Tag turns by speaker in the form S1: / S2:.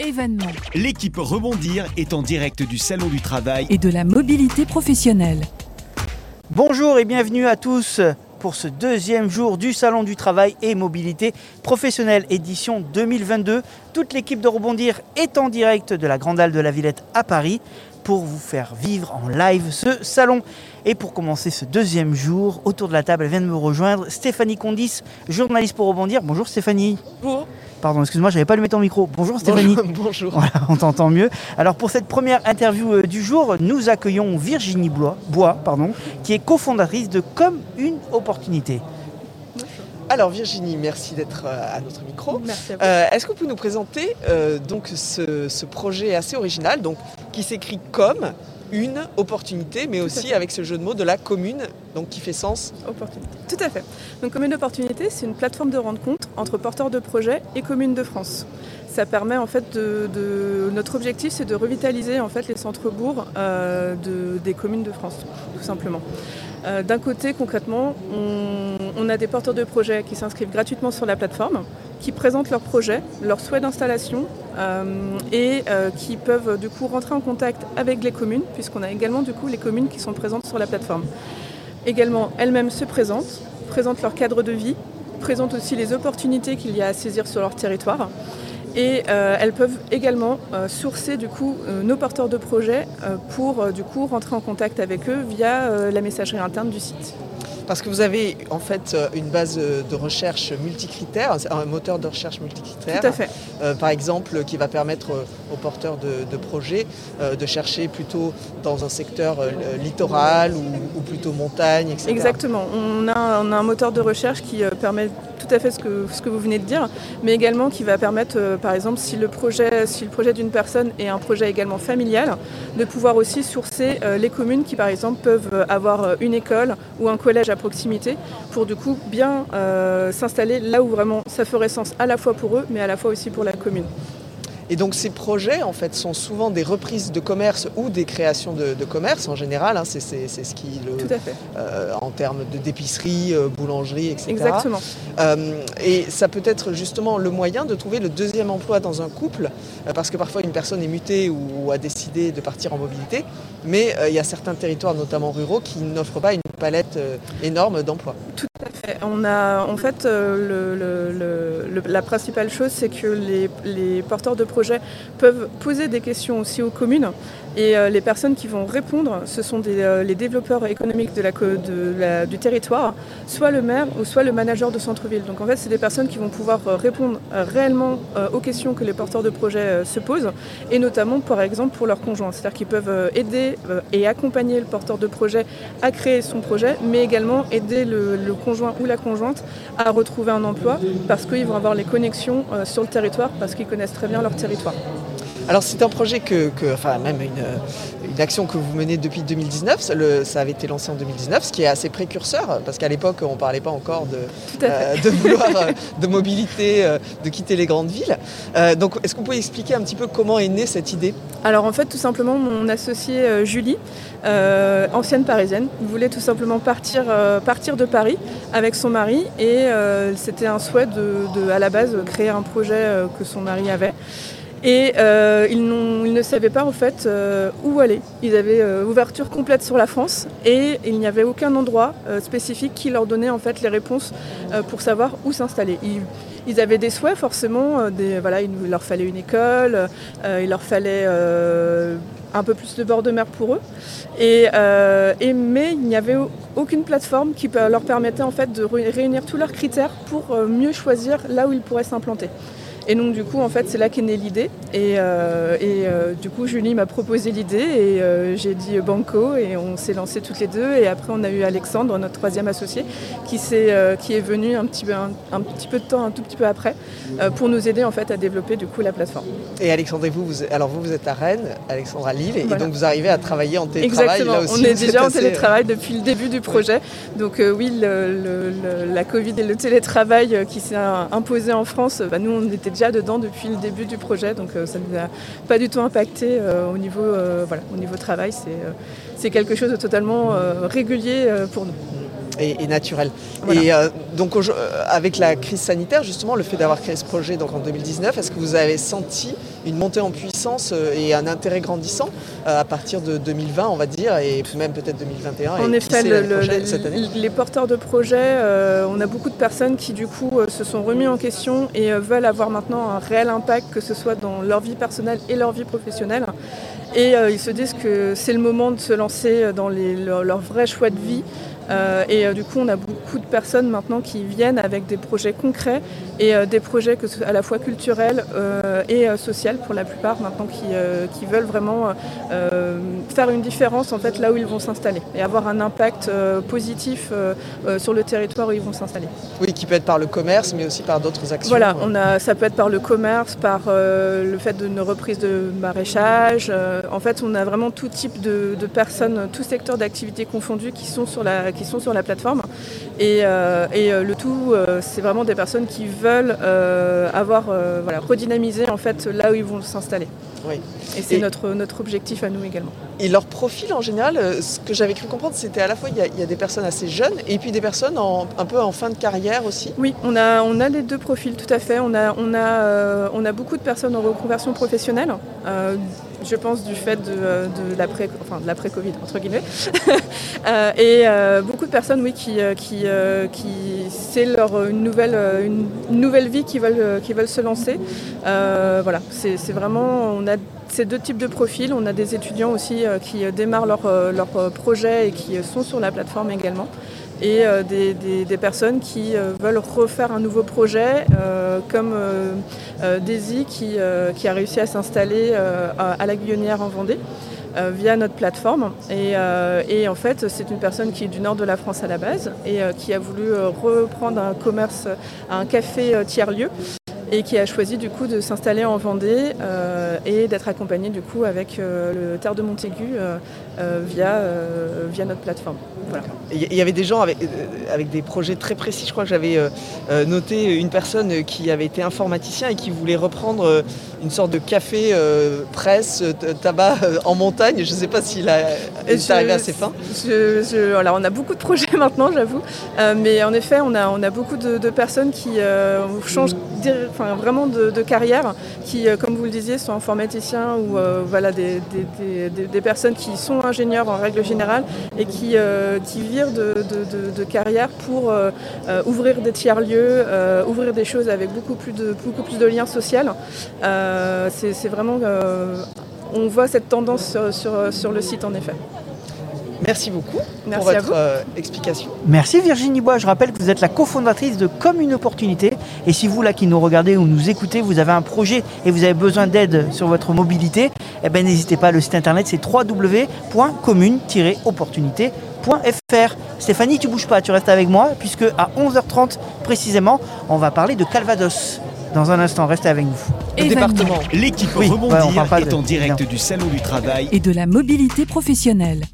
S1: événements
S2: L'équipe Rebondir est en direct du Salon du Travail.
S1: et de la mobilité professionnelle.
S3: Bonjour et bienvenue à tous pour ce deuxième jour du Salon du Travail et Mobilité Professionnelle édition 2022. Toute l'équipe de Rebondir est en direct de la Grande Halle de la Villette à Paris pour vous faire vivre en live ce salon. Et pour commencer ce deuxième jour, autour de la table, elle vient de me rejoindre Stéphanie Condis, journaliste pour Rebondir. Bonjour Stéphanie.
S4: Bonjour.
S3: Pardon, excuse-moi, j'avais pas allumé ton micro. Bonjour Stéphanie.
S4: Bonjour.
S3: Voilà, on t'entend mieux. Alors pour cette première interview euh, du jour, nous accueillons Virginie Bois, Bois pardon, qui est cofondatrice de Comme une opportunité.
S4: Alors Virginie, merci d'être euh, à notre micro.
S5: Merci à vous.
S4: Euh, Est-ce que vous pouvez nous présenter euh, donc ce, ce projet assez original, donc qui s'écrit comme une opportunité, mais aussi avec ce jeu de mots de la commune, donc qui fait sens.
S5: Opportunité. Tout à fait. Donc Commune d'opportunité, c'est une plateforme de rencontre entre porteurs de projets et communes de France. Ça permet en fait de, de- notre objectif, c'est de revitaliser en fait les centres-bourgs euh, de- des communes de France, tout simplement. Euh, D'un côté, concrètement, on, on a des porteurs de projets qui s'inscrivent gratuitement sur la plateforme, qui présentent leurs projets, leurs souhaits d'installation euh, et euh, qui peuvent du coup rentrer en contact avec les communes, puisqu'on a également du coup les communes qui sont présentes sur la plateforme. Également, elles-mêmes se présentent, présentent leur cadre de vie, présentent aussi les opportunités qu'il y a à saisir sur leur territoire. Et euh, elles peuvent également sourcer du coup nos porteurs de projets pour du coup rentrer en contact avec eux via la messagerie interne du site.
S4: Parce que vous avez en fait euh, une base euh, de recherche multicritère, un moteur de recherche multicritère.
S5: Tout à fait.
S4: Euh, par exemple, qui va permettre aux porteurs de, de projets euh, de chercher plutôt dans un secteur euh, littoral ou, ou plutôt montagne, etc.
S5: Exactement. On a, on a un moteur de recherche qui permet tout à fait ce que, ce que vous venez de dire, mais également qui va permettre, par exemple, si le projet, si le projet d'une personne est un projet également familial, de pouvoir aussi sourcer les communes qui, par exemple, peuvent avoir une école ou un collège à proximité pour du coup bien euh, s'installer là où vraiment ça ferait sens à la fois pour eux, mais à la fois aussi pour la commune.
S4: Et donc ces projets en fait sont souvent des reprises de commerce ou des créations de, de commerce en général. hein, c'est, ce qui le,
S5: Tout à fait.
S4: euh, en termes de d'épicerie, euh, boulangerie, etc.
S5: Exactement.
S4: Euh, et ça peut être justement le moyen de trouver le deuxième emploi dans un couple, parce que parfois une personne est mutée ou, a décidé de partir en mobilité, mais il y a certains territoires, notamment ruraux, qui n'offrent pas une palette énorme d'emplois.
S5: Tout. A, en fait, euh, la principale chose, c'est que les porteurs de projets peuvent poser des questions aussi aux communes. Et euh, les personnes qui vont répondre, ce sont euh, les développeurs économiques du territoire, soit le maire ou soit le manager de centre-ville. Donc en fait, c'est des personnes qui vont pouvoir euh, répondre réellement aux questions que les porteurs de projets se posent, et notamment par exemple pour leurs conjoints. C'est-à-dire qu'ils peuvent aider et accompagner le porteur de projet à créer son projet, mais également aider le, conjoint ou la conjointe à retrouver un emploi parce qu'ils vont avoir les connexions sur le territoire, parce qu'ils connaissent très bien leur territoire.
S4: Alors c'est un projet que, que- enfin même une, une action que vous menez depuis 2019, ça, le- ça avait été lancé en 2019, ce qui est assez précurseur, parce qu'à l'époque on ne parlait pas encore de, euh, de vouloir euh, de mobilité, euh, de quitter les grandes villes. Euh, donc est-ce que vous pouvez expliquer un petit peu comment est née cette idée?
S5: Alors en fait, tout simplement, mon associée euh, Julie, euh, ancienne parisienne, voulait tout simplement partir, partir de Paris avec son mari et c'était un souhait de, de, à la base, créer un projet que son mari avait. Et euh, ils, ne savaient pas en fait euh, où aller. Ils avaient euh, ouverture complète sur la France et il n'y avait aucun endroit spécifique qui leur donnait en fait les réponses pour savoir où s'installer. Ils, avaient des souhaits forcément, voilà, il leur fallait une école, il leur fallait un peu plus de bord de mer pour eux. Et, mais il n'y avait au- aucune plateforme qui leur permettait en fait de ré- réunir tous leurs critères pour mieux choisir là où ils pourraient s'implanter. Et donc du coup, en fait, c'est là qu'est née l'idée. Et, euh, et, euh, du coup, Julie m'a proposé l'idée et euh, j'ai dit banco et on s'est lancé toutes les deux. Et après, on a eu Alexandre, notre troisième associé, qui, euh, qui est venu un petit, peu, un, un petit peu de temps, un tout petit peu après, pour nous aider en fait à développer du coup la plateforme.
S4: Et Alexandre et vous, vous alors vous vous êtes à Rennes, Alexandre à Lille, et
S5: Voilà.
S4: donc vous arrivez à travailler en télétravail.
S5: Exactement,
S4: Là aussi,
S5: on est déjà en
S4: assez-
S5: télétravail depuis le début du projet. Donc oui, le- le- le- la Covid et le télétravail qui s'est imposé en France, bah, nous on était déjà dedans depuis le début du projet, donc euh, ça ne nous a pas du tout impacté euh, au, niveau, euh, voilà, au niveau travail. C'est quelque chose de totalement régulier pour nous.
S4: Et, et naturel.
S5: Voilà.
S4: Et euh, donc euh, avec la crise sanitaire, justement, le fait d'avoir créé ce projet donc, en 2019, est-ce que vous avez senti une montée en puissance euh, et un intérêt grandissant à partir de 2020, on va dire, et même peut-être 2021
S5: En
S4: et
S5: effet, le- le-
S4: cette année?
S5: les porteurs de projets, euh, on a beaucoup de personnes qui du coup se sont remis en question et veulent avoir maintenant un réel impact, que ce soit dans leur vie personnelle et leur vie professionnelle. Et euh, ils se disent que c'est le moment de se lancer dans les- leur, leur vrai choix de vie. Euh, et euh, du coup, on a beaucoup de personnes maintenant qui viennent avec des projets concrets et euh, des projets que à la fois culturels et sociaux pour la plupart maintenant qui, qui veulent vraiment faire une différence en fait là où ils vont s'installer et avoir un impact positif sur le territoire où ils vont s'installer.
S4: Oui, qui peut être par le commerce, mais aussi par d'autres actions.
S5: Voilà, on a, ça peut être par le commerce, par le fait d'une reprise de maraîchage. en fait, on a vraiment tout type de, de personnes, tout secteur d'activité confondu qui sont sur la, qui sont sur la plateforme. Et, euh, et, euh, le tout, euh, c'est vraiment des personnes qui veulent avoir, voilà, redynamiser en fait là où ils vont s'installer.
S4: Oui.
S5: Et c'est notre, notre objectif à nous également.
S4: Et leur profil en général, ce que j'avais cru comprendre, c'était à la fois il y, a, il y a des personnes assez jeunes et puis des personnes en- un peu en fin de carrière aussi.
S5: Oui, on a, on a les deux profils, tout à fait. On a, on a, euh, on a beaucoup de personnes en reconversion professionnelle. euh, je pense du fait de, de l'après, enfin de l'après-Covid entre guillemets, et euh, beaucoup de personnes, oui, qui, qui, euh, qui c'est leur euh, une nouvelle, euh, une, nouvelle vie qui veulent, qui veulent se lancer. Voilà, c'est vraiment, on a ces deux types de profils. On a des étudiants aussi qui démarrent leur, leur projet et qui sont sur la plateforme également et des, des- personnes qui veulent refaire un nouveau projet, comme Daisy qui, qui a réussi à s'installer à, à la Guillonnière en Vendée. Euh, via notre plateforme. Et, euh, et en fait c'est une personne qui est du nord de la France à la base et euh, qui a voulu reprendre un commerce, un café tiers-lieu et qui a choisi du coup de s'installer en Vendée euh, et d'être accompagné du coup avec euh, le Terre de Montaigu euh, via, via notre plateforme. Voilà.
S4: Il y avait des gens avec, avec des projets très précis. Je crois que j'avais noté une personne qui avait été informaticien et qui voulait reprendre une sorte de café presse, tabac en montagne. Je ne sais pas s'il est arrivé à ses fins.
S5: je- je- alors on a beaucoup de projets maintenant, j'avoue, mais en effet, on a, on a beaucoup de, de personnes qui changent enfin, vraiment de, de carrière, qui, euh, comme vous le disiez, sont informaticiens ou euh, voilà, des, des- des- des- des personnes qui sont ingénieurs en règle générale et qui, euh, qui virent de, de- de- de carrière pour euh, ouvrir des tiers-lieux, euh, ouvrir des choses avec beaucoup plus de, beaucoup plus de liens sociaux. Euh, C'est vraiment... euh, on voit cette tendance sur- sur, sur le site en effet.
S4: Merci beaucoup
S5: Merci
S4: pour
S5: à
S4: votre
S5: vous.
S4: euh, explication.
S3: Merci Virginie Bois, je rappelle que vous êtes la cofondatrice de Comme une opportunité. Et si vous là qui nous regardez ou nous écoutez, vous avez un projet et vous avez besoin d'aide sur votre mobilité, eh ben, n'hésitez pas, le site internet c'est www.commune-opportunité.fr. Stéphanie, tu bouges pas, tu restes avec moi, puisque à 11h30 précisément, on va parler de Calvados. Dans un instant, restez avec nous.
S4: Le département.
S2: L'équipe
S3: Oui, ouais, on
S2: Rebondir
S3: pas
S2: est
S3: de-
S2: en direct du Salon du Travail
S1: et de la mobilité professionnelle.